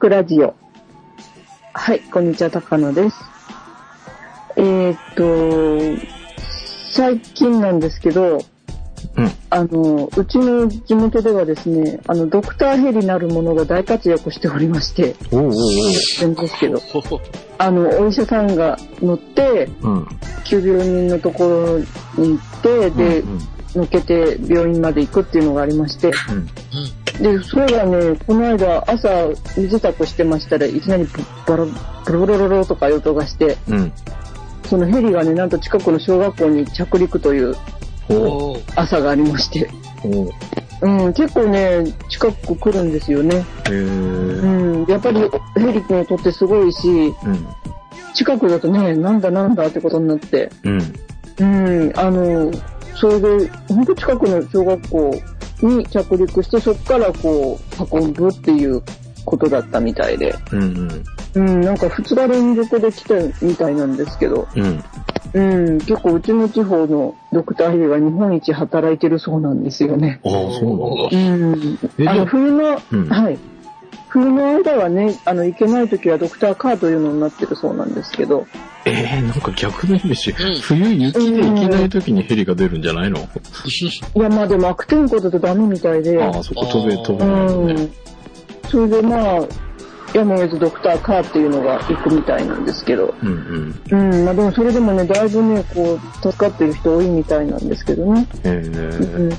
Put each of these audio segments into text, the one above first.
クラジオ。はい、こんにちは、高野です。えー、っと、最近なんですけど、うん。あの、うちの地元ではですね、あの、ドクターヘリなるものが大活躍しておりまして、おうおうなんですけど、あの、お医者さんが乗って、おう。うん。急病人のところに行って、で、うん乗っけて病院まで行くっていうのがありまして、うん。で、それがね、この間朝水炊してましたらいきなりバラ、ブロロロロとかいう音がして、うん。そのヘリがね、なんと近くの小学校に着陸という朝がありまして、おううん、結構ね、近く来るんですよね。うん、やっぱりヘリの音ってすごいし、うん。近くだとね、なんだなんだってことになって、うん。うん、あの、それで、ほんと近くの小学校に着陸して、そこからこう、運ぶっていうことだったみたいで、うん。うん。うん、なんか2日連続で来たみたいなんですけど、うん。うん、結構うちの地方のドクターヘリが日本一働いてるそうなんですよね。ああ、そううなんだ。ん。え、じゃあの、あ、冬の、うんはい。冬の間はね、あの、行けない時はドクターカーというのになってるそうなんですけど、えー、なんか逆のイメージ。うん冬雪で行けない時にヘリが出るんじゃないの？いや、まあでも悪天候だとダメみたいで、ああ、そこ飛べ、飛べうないのね。ん。それでまあ、やむを得ずドクターカーっていうのが行くみたいなんですけど、うんうん。うん、まあでもそれでもね、だいぶね、こう、助かってる人多いみたいなんですけどね。へえ。うん。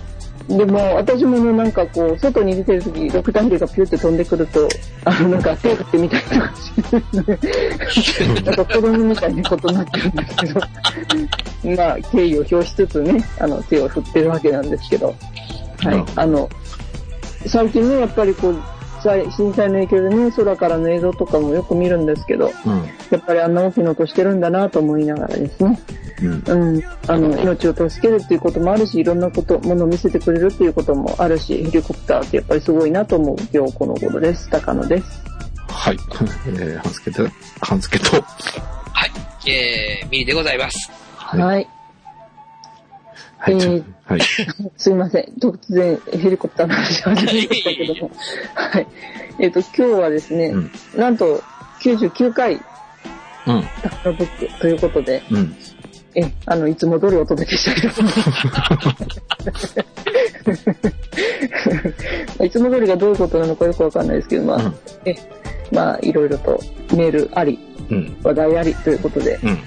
でも、私もね、なんかこう、外に出てる時、ドクターヘリがピュって飛んでくると、あの、なんか手振ってみたりとかして、なんか子供みたいなことになってるんですけど、まあ、敬意を表しつつね、あの、手を振ってるわけなんですけど、はいあの、最近ね、やっぱりこう、災震災の影響でね、空からの映像とかもよく見るんですけど、うん。やっぱりあんな大きな音してるんだなと思いながらですね、うん。うん、あの、命を助けるっていうこともあるし、いろんなこと、ものを見せてくれるっていうこともあるし、ヘリコプターってやっぱりすごいなと思う今日この頃です。高野です。はい。えー、半助と、半助と、はい。えー、ミリでございます。はいはい。えーはい。すいません。突然ヘリコプターの話を始めましたけども。はい。えっ、と、今日はですね、うん。なんと99回うん。高野ブックということで、うん。え、あの、いつも通りお届けしたいと思います。いつも通りがどういうことなのかよくわかんないですけど、まあ、うんえ、まあ、いろいろとメールあり、うん。話題ありということで、うん。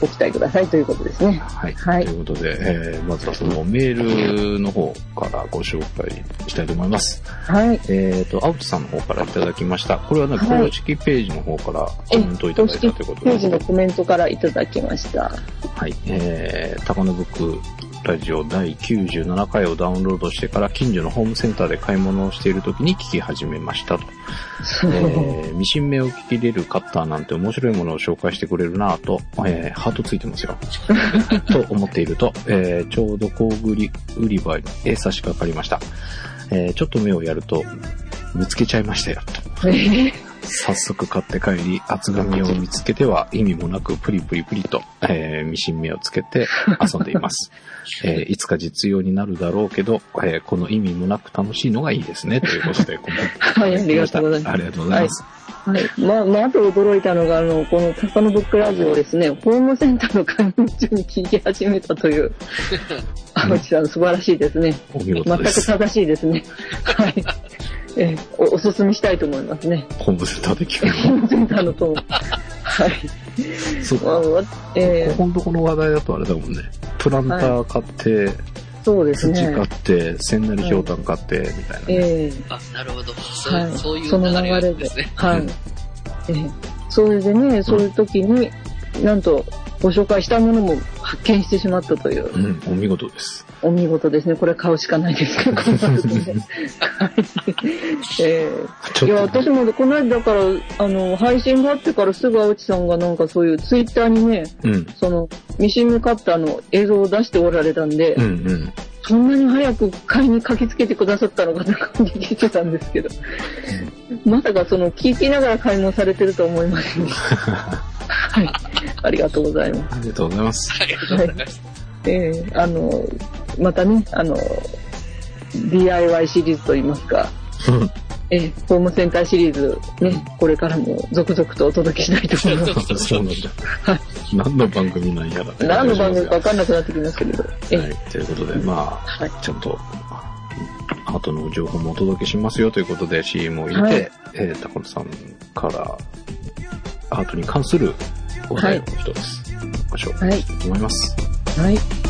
ご期待くださいということですね。はい。はいということで、えー、まずはそのメールの方からご紹介したいと思います。はい。えっ、と、青木さんの方からいただきました。これはね、はい公式ページの方からコえメントをいた公式だいたということページので。コメントからいただきました。はい。えー、高野ブックラジオ第97回をダウンロードしてから近所のホームセンターで買い物をしている時に聞き始めましたと。えー、ミシン目を聞き入れるカッターなんて面白いものを紹介してくれるなぁと、えー、ハートついてますよ。と思っていると、えー、ちょうど工具売り場へ差し掛かりました。えー、ちょっと目をやると、見つけちゃいましたよ、と。えー早速買って帰り、厚紙を見つけては意味もなくプリプリプリと、えーミシン目をつけて遊んでいます。えー いつか実用になるだろうけど、えーこの意味もなく楽しいのがいいですね。ということで、コメントはい、ありがとうございます。ありがとうございます。はい。まあ、まあ、あと驚いたのが、あの、この高野ブックラジオをですね、ホームセンターの買い物中に聞き始めたという、あの、さん素晴らしいですね。お見全く事です。正しいですね。はい。えーお、おすすめしたいと思いますね。ホームセンターで聞ホームセンターのトーン。はい。く。そうまあわえーここのとこの話題だとあれだもんね。プランター買って、そうですね土買。って、千なりひょうたん買って、みたいなね。えあ、なるほど。そう,、はいそういうその流流れれではい。う んえーそれでね、そういう時に、なんと、ご紹介したものも発見してしまったという。うん、お見事です。お見事ですね。これ買うしかないですけど。は いえー、いや、私もこの間だから、あの、配信があってからすぐ青地さんがなんかそういうツイッターにね、うん、その、ミシングカッターの映像を出しておられたんで、うん、うん。そんなに早く買いに駆けつけてくださったのかと感じしてたんですけど、まさかその、聞きながら買い物されてるとは思いませんでした。はい。ありがとうございます。ありがとうございます。ありがとうございます。ええあの、またね、あの、DIY シリーズといいますか、えーホームセンターシリーズね、これからも続々とお届けしたいと思います。そうなんだ。何の番組なんやら何の番組か分かんなくなってきましたけど。えはい。ということで、まあ、はい。ちゃんと、後の情報もお届けしますよということで CM を入れて、はいえー、高野さんからアートに関する話題の一つ、ご紹介したいと思います。はい。た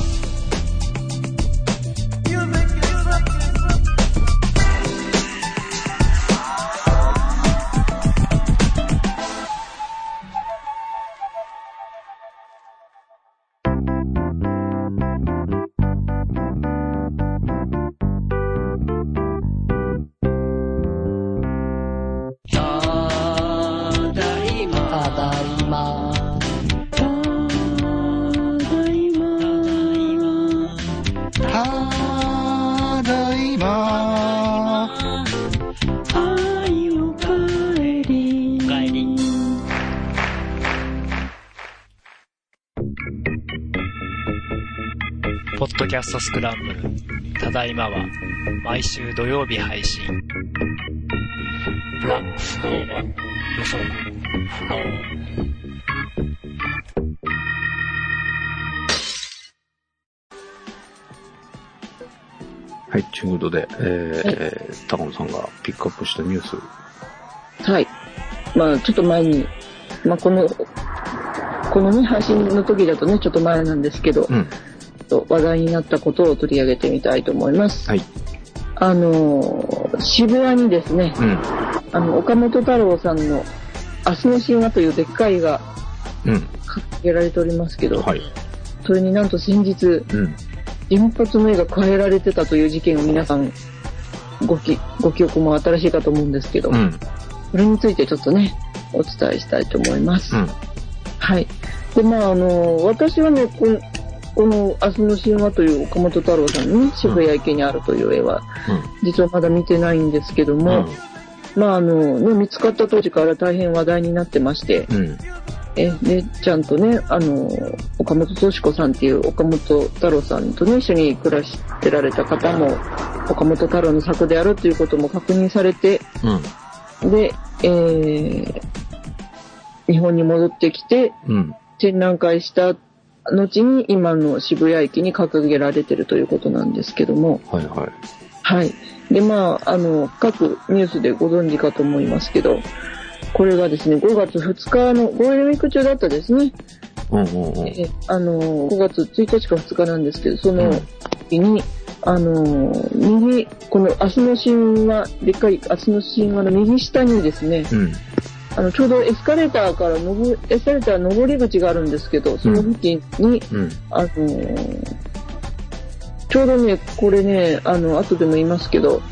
キャストスクランブル。ただいまは、毎週土曜日配信。ラ、よそ、はい、ということで、えー高野さんがピックアップしたニュース。はい。まあ、ちょっと前に、まあ、この、このね、配信の時だとね、ちょっと前なんですけど、うん。と話題になったことを取り上げてみたいと思います。はい。あのー、渋谷にですね、うん。あの、岡本太郎さんの明日の神話というでっかい絵がうん。掲げられておりますけど、はい。それになんと先日、うん。原発の絵が変えられてたという事件を皆さんごきご記憶も新しいかと思うんですけど、うん。それについてちょっとね、お伝えしたいと思います。うん。はい。で、まあ、あの、私はね、この、この明日の神話という岡本太郎さんのね、渋谷池にあるという絵は、実はまだ見てないんですけどうん。も、まあ、あの、ね、見つかった当時から大変話題になってまして、うん。え、で、ちゃんとね、あの、岡本敏子さんっていう岡本太郎さんとね、一緒に暮らしてられた方も、岡本太郎の作であるということも確認されて、うん。で、えー、日本に戻ってきて、うん。展覧会した後に今の渋谷駅に掲げられてるということなんですけども、はいはい。はい。で、まあ、あの、各ニュースでご存知かと思いますけど、これがですね、5月2日のゴールデンウィーク中だったですね。うんうんうん。えあの、5月1日か2日なんですけど、そのうん時に、あの、右、この明日の神話、でっかい明日の神話の右下にですね、うん。あの、ちょうどエスカレーターから登、エスカレーター上り口があるんですけど、その付近に、うん。あのーちょうどね、これね、あの、後でも言いますけど、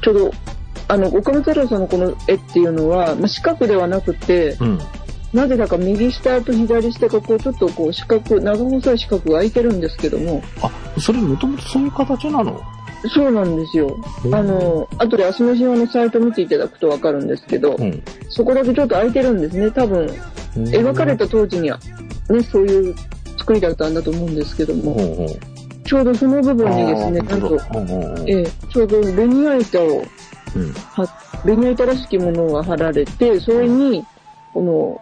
ちょうど、あの、岡本太郎さんのこの絵っていうのは、まあ、四角ではなくて、うん。なぜだか右下と左下がこう、ちょっとこう、四角、長細い四角が空いてるんですけども、あ、それもともとそういう形なの？そうなんですよ。あの、後で明日の神話のサイト見ていただくとわかるんですけど、うん。そこだけちょっと空いてるんですね。多分、描かれた当時には、ね、そういう作りだったんだと思うんですけども、ほうほう。ちょうどその部分にですね、なんと、うんうんうんええちょうどベニヤ板を、うん。はベニヤ板らしきものが貼られて、それに、この、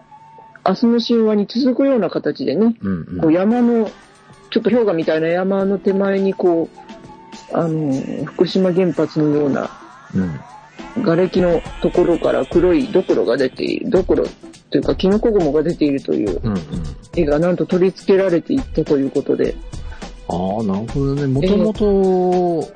明日の神話に続くような形でね、うんうんこう山の、ちょっと氷河みたいな山の手前にこう、あの、福島原発のようなうん。瓦礫のところから黒いドクロが出ている、ドクロというかキノコ雲が出ているという。絵がなんと取り付けられていったということで、ああ、なるほどね。もともと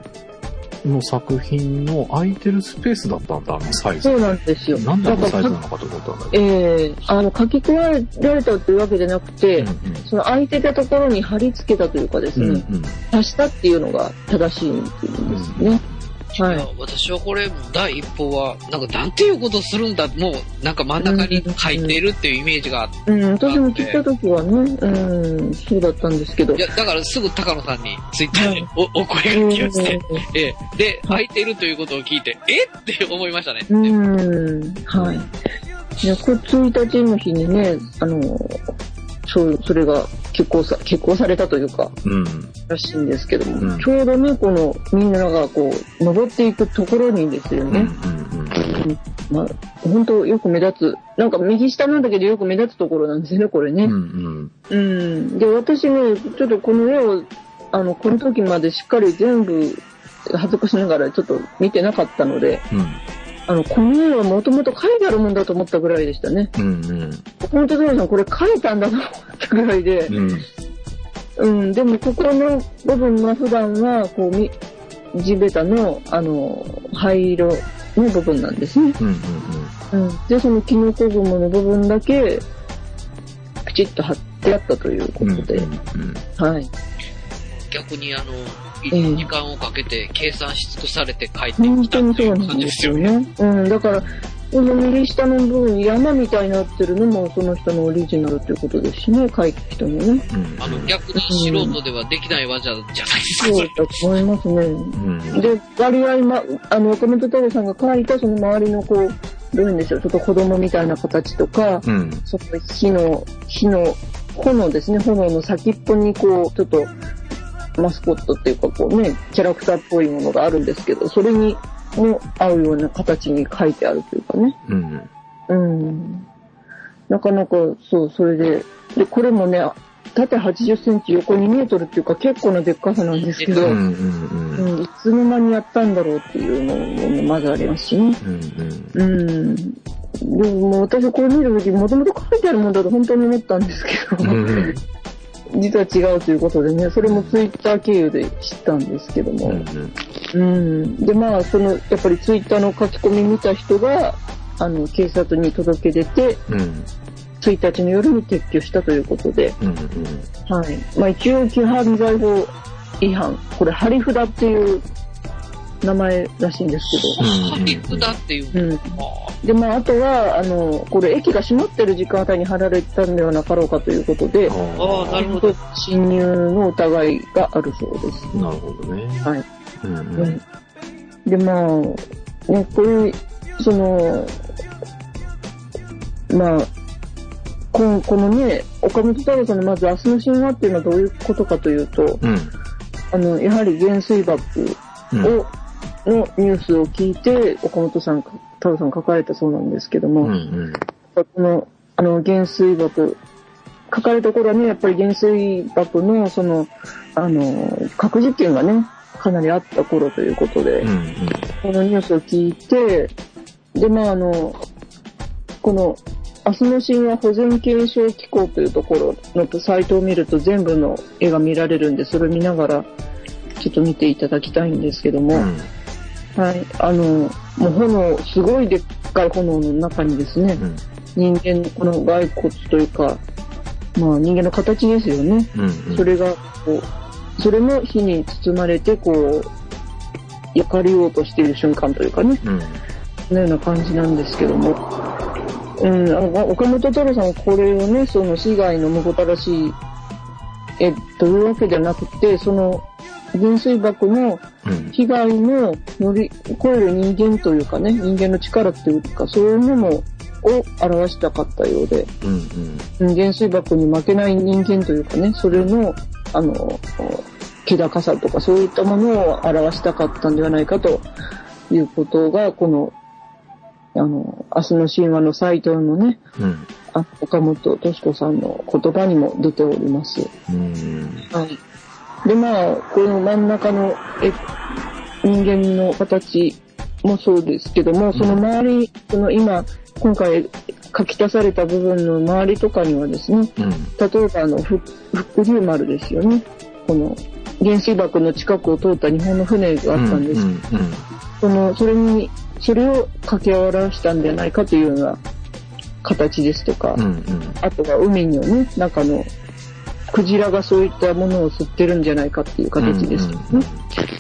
の作品の空いてるスペースだったんだ、あのサイズ。そうなんですよ。なんであのサイズなかのかと思ったんだけど。ええあの、書き加えられたというわけじゃなくて、うんその空いてたところに貼り付けたというかですうん。うんね、うん。足したっていうのが正しいんですね。はい。私はこれ、第一歩は、なんか、なんていうことするんだ、もう、なんか真ん中に書いてるっていうイメージがあって、うん、私も聞いた時はね、うん、そうだったんですけど。いや、だからすぐ高野さんにツイッターでお お声がけをして、ええ、で、空いてるということを聞いて、えっ？て思いましたね。うん、うんはい。いや、これ1日の日にね、あの、そう、それが結婚さ、結婚されたというか、うん。らしいんですけども、うんちょうどね、このみんながこう、登っていくところにですようん。ね、うん。まあ、本当よく目立つ。なんか右下なんだけどよく目立つところなんですよね、これね。うんうん。うん。で、私ね、ちょっとこの絵を、あの、この時までしっかり全部、恥ずかしながらちょっと見てなかったので、うん。あの、この絵はもともと書いてあるもんだと思ったぐらいでしたね。うんうん。本当さんこれ書いたんだと思ったぐらいで、うん。うん、でもここの部分は普段は、こう、み地べたの、あの、灰色の部分なんですね。うんうんうん。で、そのキノコ雲の部分だけ、きちっと貼ってあったというこうん。とで、うんうんはい。逆にあの、ええ時間をかけて計算し尽くされて帰って本きた当にそうっていう感なんでよじですすよね。ね。うん、だから、この右下の部分、山みたいになってるのもその人のオリジナルっていうことですしね、書いた人のね。うん。あの、逆に素人ではできない技じゃないですか、そそうれ。だと思いますね。うん。で、割合、ま、あの、岡本太郎さんが書いたその周りのこう、どういうんでしょう、ちょっと子供みたいな形とか、うん。その火の、火の、炎ですね、炎の先っぽにこう、ちょっと、マスコットっていうかこうね、キャラクターっぽいものがあるんですけど、それに、も合うような形に書いてあるというかね。うん。うん。なかなか、そう、それで、で、これもね、縦80センチ、横2メートルっていうか結構なでっかさなんですけど、うん。う。うんん、いつの間にやったんだろうっていうのもまずありますしね。うん。うん。でももう私これ見るときもともと書いてあるもんだと本当に思ったんですけど、うん。実は違うということでね、それもツイッター経由で知ったんですけども。うん。で、まあ、その、やっぱりツイッターの書き込み見た人が、あの、警察に届け出て、うん。1日の夜に撤去したということで、うん。はい。まあ一応、規範罪法違反。これ、ハリ札っていう名前らしいんですハリフだっていう。けど。うん。あで、まああとは、あの、これ、駅が閉まってる時間帯に貼られたんではなかろうかということで、ああ、なるほど。侵入の疑いがあるそうです。なるほどね。はい。うん。うんで、まあ、ね、これ、その、まあ、このこのね、岡本太郎さんのまず明日の神話っていうのはどういうことかというと、うん。あの、やはり原水爆うん。を、のニュースを聞いて、岡本さん、太郎さん書かれたそうなんですけども、うん。うん。この、あの、原水爆、書かれた頃はね、やっぱり原水爆の、その、あの、核実験がね、かなりあった頃ということで、うん。このニュースを聞いて、で、まあ、あの、この、明日の神話保全検証機構というところのサイトを見ると全部の絵が見られるんで、それを見ながら、ちょっと見ていただきたいんですけども、うん。はい、あの、もう炎、すごいでっかい炎の中にですね、うん。人間のこの骸骨というか、まあ人間の形ですよね。うん。それが、こう、それも火に包まれて、こう、焼かれようとしている瞬間というかね、うん。そのような感じなんですけども、うん、あの岡本太郎さんはこれをね、その市外のむごたらしい絵というわけじゃなくて、その原水爆のうん。被害の乗り越える人間というかね、人間の力というか、そういうものを表したかったようで、うん。うん原水爆に負けない人間というかね、それの、あの、気高さとかそういったものを表したかったんではないかということが、この、あの、明日の神話のサイトのね、うん。あ岡本敏子さんの言葉にも出ております。うん。はい。で、まあ、この真ん中のえ人間の形もそうですけども、その周り、その今、今回書き足された部分の周りとかにはですね、うん。例えばあの、ふ福竜丸ですよね。この、原水爆の近くを通った日本の船があったんです。うん。その、それに、それを掛け合わしたんじゃないかというような形ですとか、うん。うん。あとは海のね、中の、クジラがそういったものを吸ってるんじゃないかっていう形ですとかね。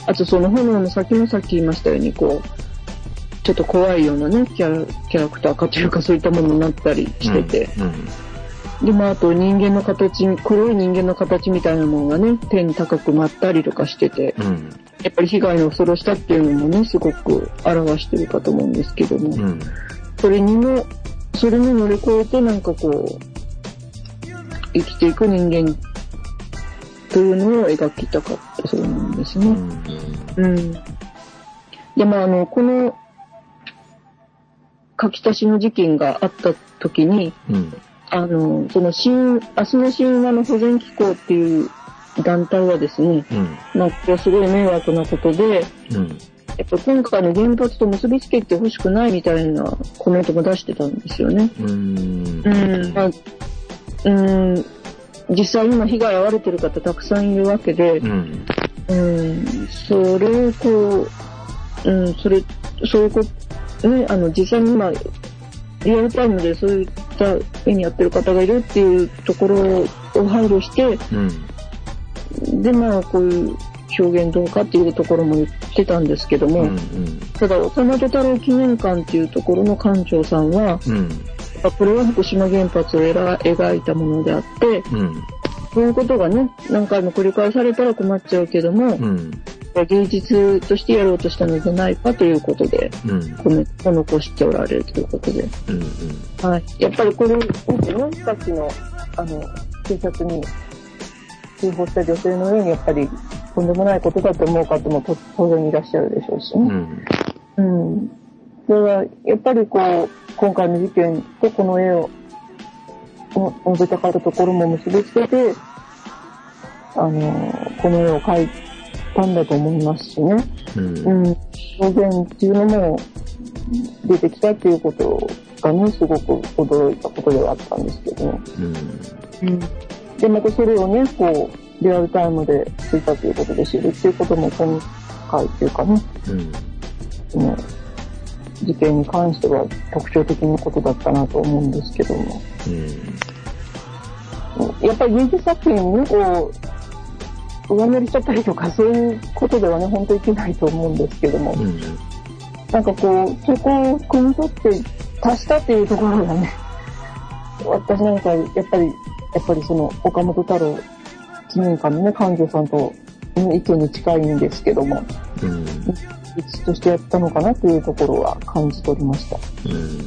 あとその炎の先もさっき言いましたように、こう、ちょっと怖いようなね、キャラキャラクターかというかそういったものになったりしてて。うん。で、まああと人間の形、黒い人間の形みたいなものがね、天高く舞ったりとかしてて、うん。やっぱり被害の恐ろしさっていうのもね、すごく表してるかと思うんですけども、うん。それにも、それに乗り越えてなんかこう、生きていく人間というのを描きたかったそうなんですね。うん。で、まあ、あの、この、書き足しの事件があった時に、うん。あの、その新、明日の神話の保全機構っていう団体はですね、うん。なんかすごい迷惑なことで、うん。やっぱ今回の原発と結びつけてほしくないみたいなコメントも出してたんですよね。うーん。うん。まあ、うん、実際今被害遭われてる方たくさんいるわけで、うん。うん、それをこう、うん、それ、そういうこと、ね、あの、実際に今、リアルタイムでそういった目にやってる方がいるっていうところを配慮して、うん。で、まあ、こういう表現どうかっていうところも言ってたんですけども、うん。ただ、岡本太郎記念館っていうところの館長さんは、うん。これは福島原発を描いたものであって、うん。そういうことがね、何回も繰り返されたら困っちゃうけども、うん。芸術としてやろうとしたのではないかということで、うん。コメントを残しておられるということで。うん。はい。やっぱりこれ、ですよね、さっきの、あの、警察に通報した女性のように、やっぱり、とんでもないことだと思う方もと当然いらっしゃるでしょうしうね。ん。うん。それは、やっぱりこう、今回の事件とこの絵を、の述べたかったところも結びつけて、あの、この絵を描いたんだと思いますしね。うん。うん。表現っていうのも出てきたっていうことがね、すごく驚いたことではあったんですけどね。うん。うん。で、またそれをね、こう、リアルタイムでついたということで知るっていうことも今回っていうかね、うん。その事件に関しては特徴的なことだったなと思うんですけども。やっぱり芸術作品にこう、上塗りしちゃったりとか、そういうことではね、本当いけないと思うんですけども。うん。なんかこう、そこを汲み取って足したっていうところがね、私なんかやっぱり、やっぱりその岡本太郎記念館のね、館長さんとの意見に近いんですけども、うん。一としてやったのかなっていうところは感じ取りました。うん。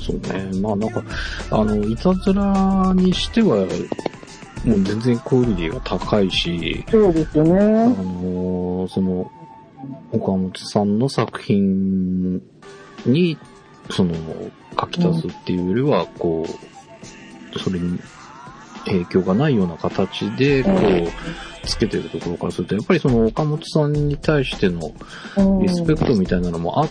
そうね。まあなんか、あの、いたずらにしては、もう全然クオリティが高いし、そうですよあね。のその、岡本さんの作品に、その、書き足すっていうよりは、こう、それに影響がないような形で、こう、つけてるところからすると、やっぱりその岡本さんに対してのうんリスペクトみたいなのもあ。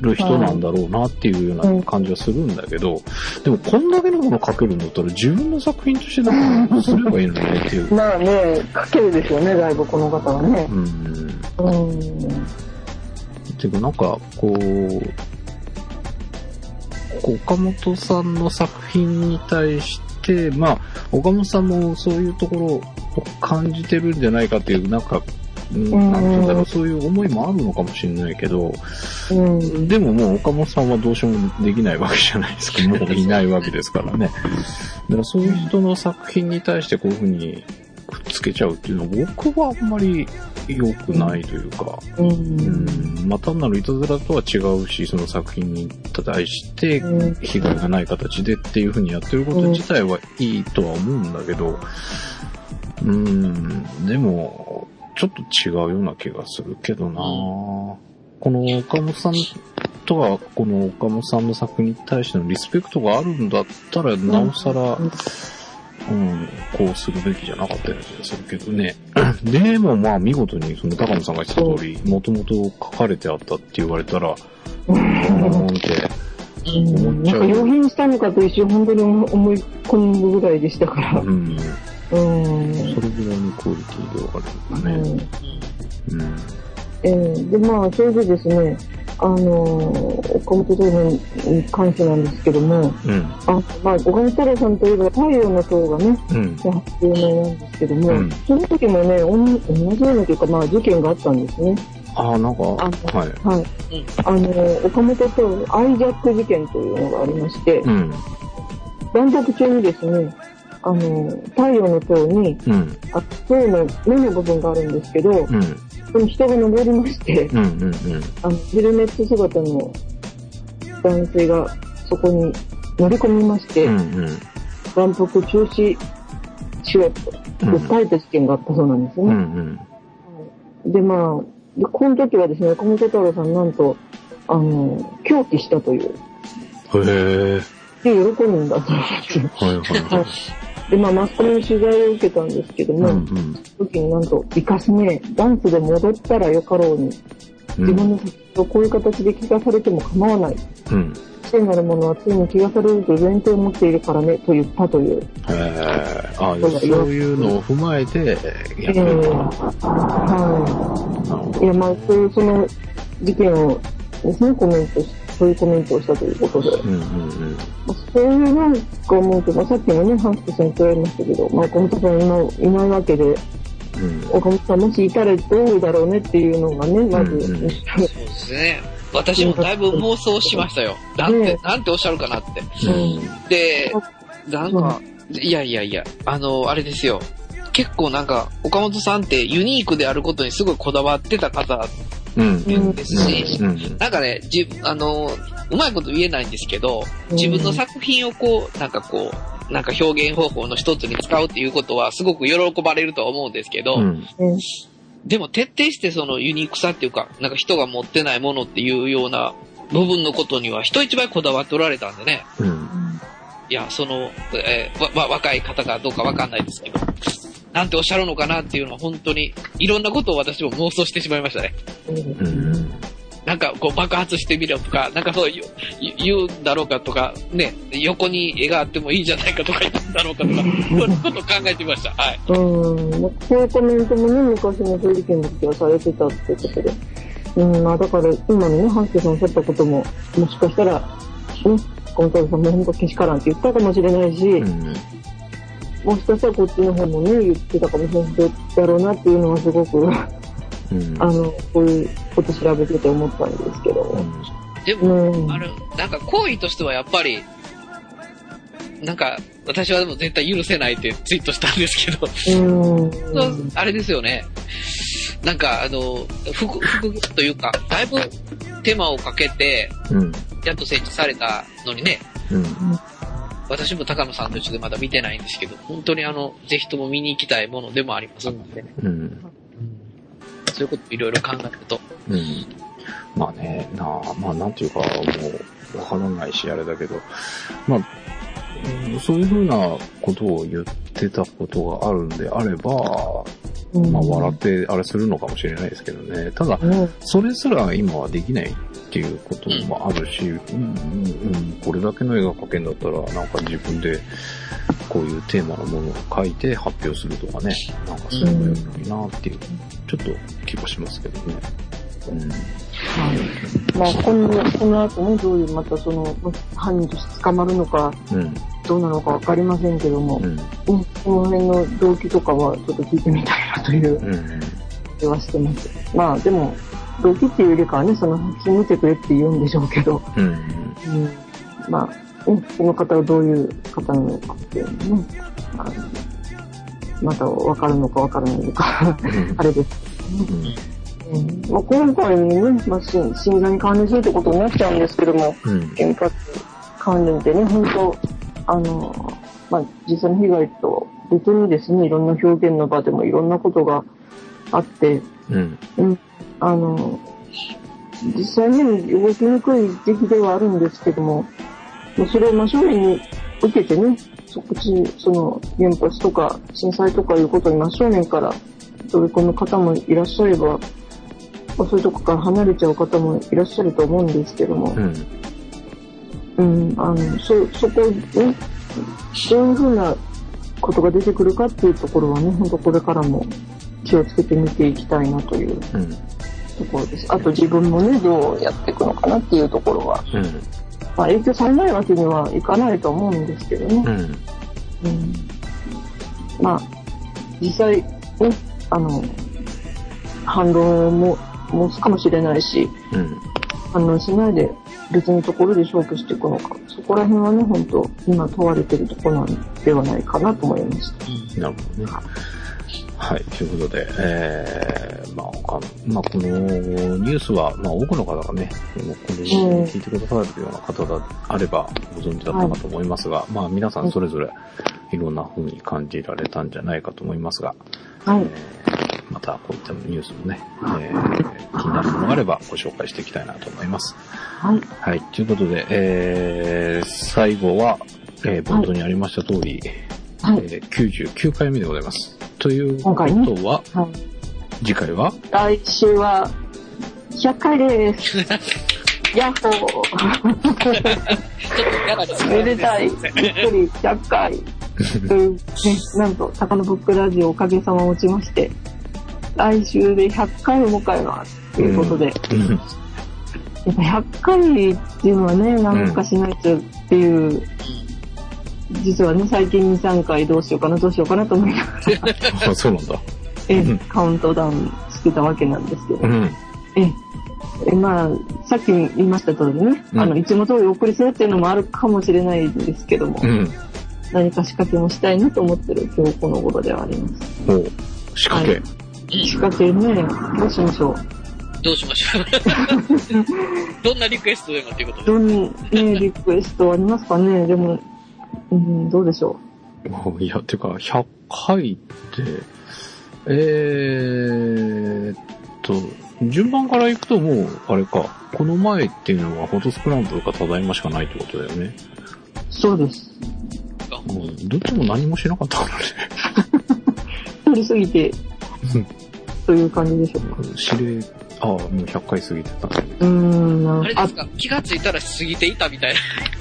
る人なんだろうなっていうような感じはするんだけど、でもこんだけのもの書けるんだったら自分の作品としてなんかすればいいのにねっていう。まあね、書けるでしょうね、だいぶこの方はね。うん。うん。ていうかなんか、こう岡本さんの作品に対して、まあ、岡本さんもそういうところを感じてるんじゃないかっていう、なんか、うんそういう思いもあるのかもしれないけど、うん。でももう岡本さんはどうしようもできないわけじゃないですか。もういないわけですからね。だからそういう人の作品に対してこういうふうにくっつけちゃうっていうのは僕はあんまり良くないというか、う。うん。ん、まあ単なるいたずらとは違うし、その作品に対してうん。被害がない形でっていうふうにやってること自体はいいとは思うんだけど、うん、でも、ちょっと違うような気がするけどな。この岡本さんとは、この岡本さんの作品に対してのリスペクトがあるんだったら、なおさら、うん、こうするべきじゃなかったような気がするけどね。でもまあ見事にその高野さんが言ってた通り、もともと書かれてあったって言われたら、なんて、うんなんか用品したのかと一瞬本当に思い込むぐらいでしたから。うん、うん。それぐらいのクオリティで分かうるんだね。んうん。えーで、まあ、それでですね、あのー岡本太郎に関してなんですけども、うん。あ、まあ、岡本太郎さんといえば太陽の塔がね、うん。有名なんですけども、うんその時もね、同じようなというか、まあ、事件があったんですね。ああ、なんか、あはい。はい。あのー岡本太郎アイジャック事件というのがありまして、うん。中にですね、あのー太陽の塔に、うん。あ塔の目の部分があるんですけど、うん。そこに人が登りまして、うん。うん。あの、ヘルメット姿の男性がそこに乗り込みまして、うん。うん。万福中止しろと訴えた事件があったそうなんですうん。うね。ん。で、まあ、でこの時はですね、岡本太郎さんなんと、あの、狂気したという。へえ。で、喜んだと。はいはいはい。で、まあ、マスコミの取材を受けたんですけども、うんうん。時になんと、生かすね、ダンスで戻ったらよかろうに、自分の作品をこういう形で聞かされても構わない。うん。聖なるものは常に気がされると前提を持っているからね、と言ったという。へえ。あそういうのを踏まえて、やってええるのかはい。いや、まあ、そういうその事件をですね、コメントし、そういうコメントをしたということで、うんうんうん。まあそういうなんか思うと、まあ、さっきもね、ハンスケさんに言われましたけど、まあ、岡本さん今いないわけで、うん岡本さんもしいたらどうだろうねっていうのがね、まず、うんうんそうですね。私もだいぶ妄想しましたよ。なんてね、なんておっしゃるかなって。うんで、なんか、いやいやいや、あの、あれですよ。結構なんか、岡本さんってユニークであることにすごいこだわってた方ですし、うんなんかね、じあの、うまいこと言えないんですけど、自分の作品をこう、なんかこう、なんか表現方法の一つに使うっていうことはすごく喜ばれるとは思うんですけど、うんでも徹底してそのユニークさっていうか、なんか人が持ってないものっていうような部分のことには人一倍こだわっておられたんでね。うんいや、その、えーわ、わ、若い方がどうかわかんないですけど、なんておっしゃるのかなっていうのは本当に、いろんなことを私も妄想してしまいましたね。うんなんかこう爆発してみろとか、なんかそう言う言うんだろうかとか、ね、横に絵があってもいいんじゃないかとか言うんだろうかとか、そういうことを考えてみました。はい。うん、まあこういうコメントもね、昔のそういう事件の時はされてたってことで。うん、まあだから今のね、ハンスケさんおっしゃったことも、もしかしたら、ね、コントロールさんも本当けしからんって言ったかもしれないし、うんもしかしたらこっちの方もね、言ってたかもしれないだろうなっていうのはすごく、うんあの、こういうこと調べてて思ったんですけど。でも、うん。あれ、なんか行為としてはやっぱり、なんか、私はでも絶対許せないってツイートしたんですけど、あれですよね。なんか、あの、副、副というか、だいぶ手間をかけて、うんやっと設置されたのにね、うん私も高野さんと一緒でまだ見てないんですけど、本当にあの、ぜひとも見に行きたいものでもありますのでね。うんそういうこといろいろ考えると。うんまあね、なあ、まあなんていうか、もう、わからないし、あれだけど、まあ、うんそういうふうなことを言ってたことがあるんであれば、うんまあ笑ってあれするのかもしれないですけどね。ただ、ねそれすら今はできないっていうこともあるし、うんうんうん、これだけの絵が描けんだったら、なんか自分でこういうテーマのものを書いて発表するとかね、なんかすればいいのになっていう、ちょっと気がしますけどね。うんまあ、この、この後ね、どういう、またその、犯人として捕まるのか、うん。どうなのかわかりませんけども、うん。ねこの辺の動機とかはちょっと聞いてみたいなといううはしてます。まあ、でも、動機っていうよりかはね、その作品見てくれって言うんでしょうけど、うん。うん、まあ、ね、その方はどういう方なのかっていうのね、あのまたわかるのかわからないのか、あれですけどね。うんまあ、今回のね、まあ、信信座に関連するってことになっちゃうんですけども、うん。原発関連でね、本当、あの、まあ、実際の被害と別にですね、いろんな表現の場でもいろんなことがあって、うん。うん、あの、実際に動きにくい時期ではあるんですけども、もうそれを真正面に受けてね、そっち、その原発とか震災とかいうことに真正面から取り込む方もいらっしゃれば、まあそういうとこから離れちゃう方もいらっしゃると思うんですけども、うん。うん、あの、そ、そこね、どういうふうなことが出てくるかっていうところはね、本当これからも気をつけて見ていきたいなといううん。ところです。あと自分もね、どうやっていくのかなっていうところは、うん。まあ影響されないわけにはいかないと思うんですけどね。うん。うん。まあ、実際、ね、あの、反論も持つかもしれないし、うん。反論しないで別のところで勝負していくのか、そこら辺はね、本当今問われてるところなんではないかなと思いました。なるほどね。はい。ということで、えー、まあ、他の、まあ、このニュースは、まあ、多くの方がね、この、この聞いてくださるような方であれば、ご存知だったかと思いますが、まあ、皆さんそれぞれ、いろんな風に感じられたんじゃないかと思いますが、はい。えーまたこういったニュースもね、えー気になるものがあればご紹介していきたいなと思います。はい。はい。ということで、えー、最後は、えー、冒頭にありました通り、はい。えー99回目でございます。というこ今回ねとは、はい。次回は？来週は、100回です。ヤッホー。ちょっとめ でたい。びっくり、100回。という、ね、なんと、高野ブックラジオおかげさまをもちまして、来週で100回を迎えます。ということで、うんやっぱ100回っていうのはね、なんかしないとっていう、実はね、最近2、3回どうしようかな、どうしようかなと思いながら、あそうなんだ。えうんカウントダウンしてたわけなんですけどう、ん。ええまあ、さっき言いました通りね、うんあの、いつも通りお送りするっていうのもあるかもしれないんですけども、うん。何か仕掛けもしたいなと思ってる今日この頃ではあります。おう仕掛け。うん仕掛けね、どうしましょう。どうしましょう。どんなリクエストでもっていうことで。どんね、リクエストありますかねでも、うん、どうでしょいや、てか、100回って、えーっと、順番から行くともう、あれか、この前っていうのはフォトスクランブルかただいましかないってことだよね。う。そうです。うん、どっちも何もしなかったからね。通り過ぎて、という感じでしょうか？指令、ああ、もう100回過ぎてた。うーん、なああれですか？気がついたら過ぎていたみたいな。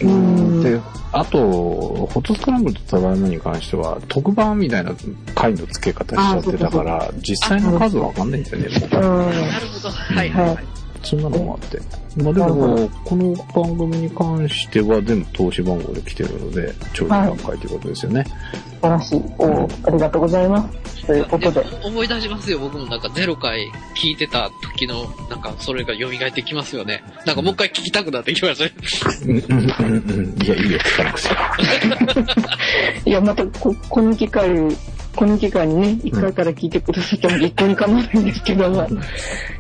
うーん。で、あと、フォトスクランブルとただいまに関しては、特番みたいな回の付け方しちゃってたから、実際の数わかんないんだよね、なるほど。はいはいはい。そんなのもあって。まあでも、この番組に関しては全部投資番号で来てるので、ちょうど100回ということですよね。素晴らしい。おありがとうございます。ということで。思い出しますよ、僕もなんかゼロ回聞いてた時の、なんかそれが蘇ってきますよね。なんかもう一回聞きたくなってきましたね。いや、いいよ、聞かなくて。いや、またこ、この機会、この機会にね、一回から聞いてくださっても一向に構わないんですけども、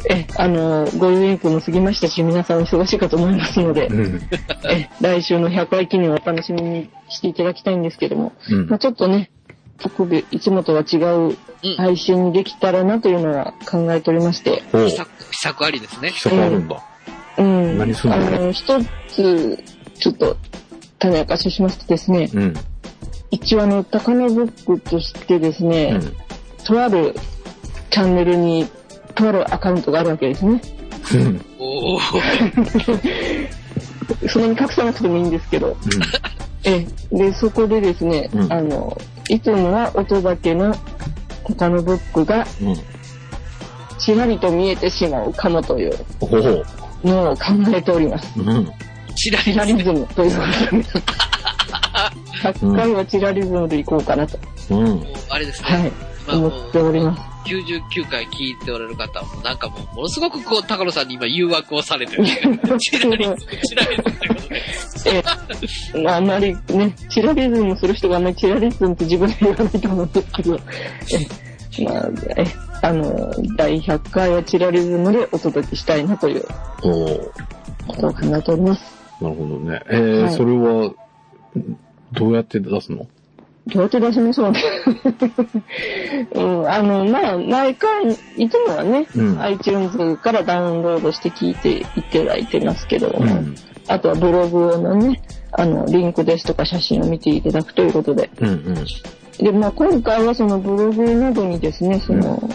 え、あの、ゴールデンウィークも過ぎましたし、皆さんお忙しいかと思いますので、うん。え、来週の100回記念をお楽しみにしていただきたいんですけども、うんまあちょっとね、特別、いつもとは違ううん。配信にできたらなというのは考えておりまして、おう秘策、秘策ありですね。秘策あるんだ。うん。何すんの？あの、一つ、ちょっと、種明かししますとですね、うん。一応あの、高野ブックとしてですね、うん。とあるチャンネルに、とあるアカウントがあるわけですね。うん。おー。そんなに隠さなくてもいいんですけど、ええ、で、そこでですね、うんあの、いつもは音だけの高野ブックがうん。うん。ちらりと見えてしまうかもという。のを考えております。うん。チラリズムということで、100回はチラリズムでいこうかなと、うん。もうあれですね。はい、今もう思っております。99回聞いておられる方はもうなんかもう、ものすごくこう、高野さんに今誘惑をされてる。チラリズム、チラリズムということで。ええ、まああんまりね、チラリズムする人があんまりチラリズムって自分で言わないと思うんですけど、えまあ、えあの、第100回はチラリズムでお届けしたいなというおお。ことを考えております。なるほどね。えー、はいそれは、どうやって出すの？どうやって出しましょうね。うん、あの、まあ、毎回、いつもはね、うん iTunes からダウンロードして聞いていただいてますけども、うん。あとはブログのね、あの、リンクですとか写真を見ていただくということで、うんうん。で、まあ、今回はそのブログなどにですね、その、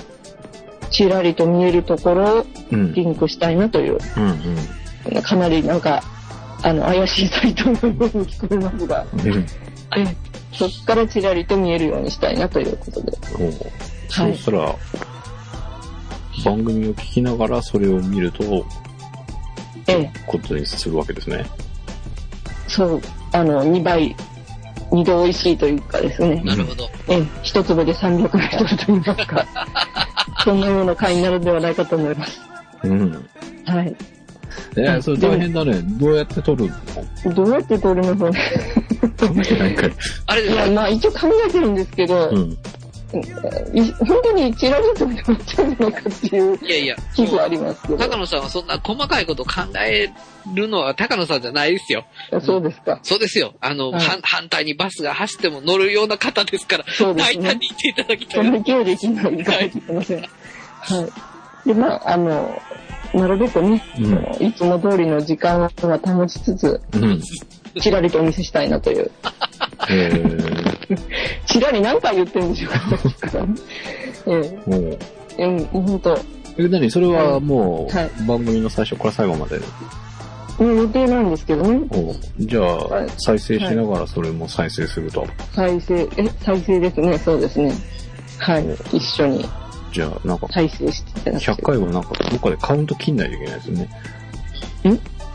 ちらりと見えるところをうん。リンクしたいなという、うんうん。かなりなんか、あの、怪しいサイトのように聞こえますが、うん。えそっからちらりと見えるようにしたいなということで。そうしたら、番組を聞きながらそれを見ると、ええ、ことにするわけですね。そう、あの、2倍、2度美味しいというかですね、なるほど。ええ、一粒で300メートルと言いますか、そんなような回になるんではないかと思います。うん。はい。えー、それ大変だね。どうやって撮る？のどうやって撮るのかね。考えてないかい。いや、あれまあ一応考えてるんですけど、うん。い本当にチラリとっちゃうのかっていういやいや、気はありますけど。高野さんはそんな細かいことを考えるのは高野さんじゃないですよ。そうですか。そうですよ。あの、はい反反対にバスが走っても乗るような方ですから、そうですね大胆に言っていただきたそい。の勢いで行かないといけません。はい。で、まあ、あの、なるべくね、うん。いつも通りの時間は保ちつつ、うん。ちらりとお見せしたいなという。えー、ちらり何回言ってるんでしょう。か、ね。え。もう、えうん、本当。え、何？それはもう、はい。番組の最初から最後まで、の予定なんですけどね。おじゃあ、はい。再生しながらそれも再生すると。再生、え、再生ですね、そうですね。はい。一緒にじゃあ、なんか、再生していただくという100回はなんか、どっかでカウント切んないといけないですよね。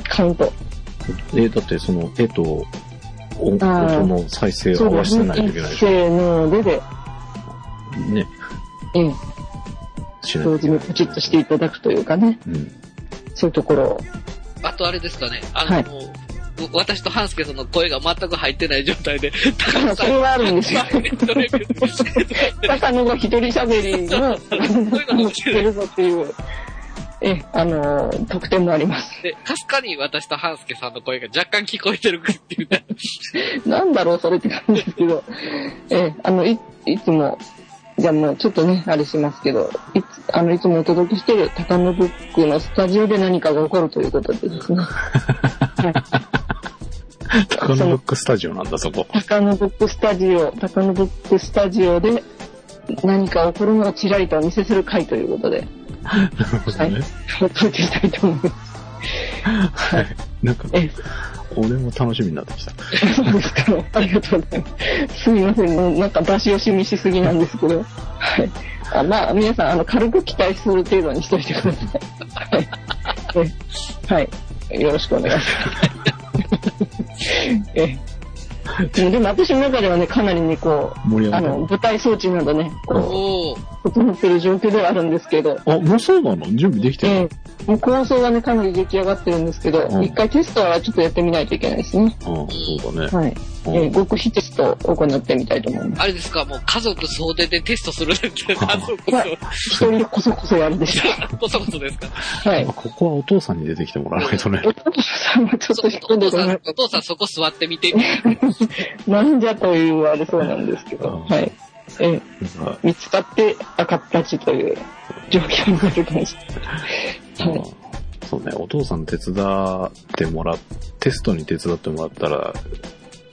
カウント。え、だってその、絵と、音音の再生を合わせてないといけないでしせーのでで、ょ。ね。ええ、しないと同時にポチッとしていただくというかね、うん。そういうところを。あとあれですかね、あの、はい私とハンスケさんの声が全く入ってない状態で、それはあるんですよ。高野が一人喋りの、あの、聞けるぞっていう、ええ、あの、特典もあります。で、かすかに私とハンスケさんの声が若干聞こえてるっていうね。なんだろう、それって感じですけど、ええ、あの、い、いつも、じゃあもうちょっとね、あれしますけど、いつ、あの、いつもお届けしている高野ブックのスタジオで何かが起こるということでですね。は い高野ブックスタジオなんだ、そこ。高野ブックスタジオ、高野ブックスタジオで何か起こるのをちらりとお見せする回ということで、なるほどね。お届けしたいと思います。はい。なんか、え、俺も楽しみになってきた。そうですか。ありがとうございます。すみません。もうなんか出し惜しみしすぎなんですけど。はい。あまあ、皆さん、あの、軽く期待する程度にしといてください。はい。えはい。よろしくお願いします。えでもでも私の中ではね、かなりね、こう、あの、舞台装置などね、こ整ってる状況ではあるんですけど、た。あ、もうそうなの？準備できてるええもう構想はね、かなり出来上がってるんですけど、うん一回テストはちょっとやってみないといけないですね。うん、そうだね。はい。うんえー極秘テストを行ってみたいと思います。あれですか、もう家族総出でテストするって、家族一人でこそこそやるでしょ総、こそこそですか。う。はい。ここはお父さんに出てきてもらわないとね。お父さんもちょっと一人でお父さん、ね、お父さんそこ座ってみて。なんじゃというあれそうなんですけど、うんはい。えーなんか見つかって赤っ立ちという状況になるかもしれない。はい。そうね、お父さん手伝ってもらっ、テストに手伝ってもらったら、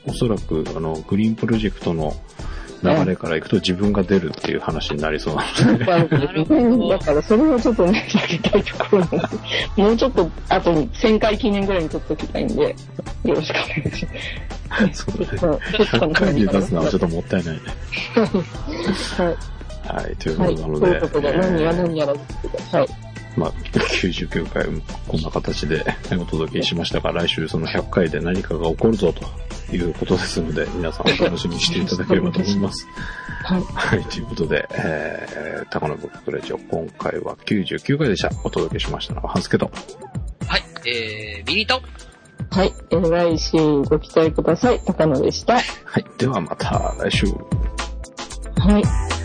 おそらく、あの、グリーンプロジェクトの流れからいくと自分が出るっていう話になりそうなので、だからそれをちょっとね、避けたいところなんで、もうちょっと後に1000回記念ぐらいに撮っときたいんで、よろしくお願いします。そうだね。そうテストの100回に方出すのはちょっともったいないね。はい。はい、というこはい。となので、ということで、何がえー何やらですけど、はい。まあ、99回こんな形でお届けしましたが、来週その100回で何かが起こるぞということですので、皆さんお楽しみにしていただければと思います。はい。はい、ということで、えー、高野ブックレジオ、今回は99回でした。お届けしましたのは、ハンスケと。はい、えー、ビリと、はい。えー来週ご期待ください。高野でした。はい、ではまた来週。はい。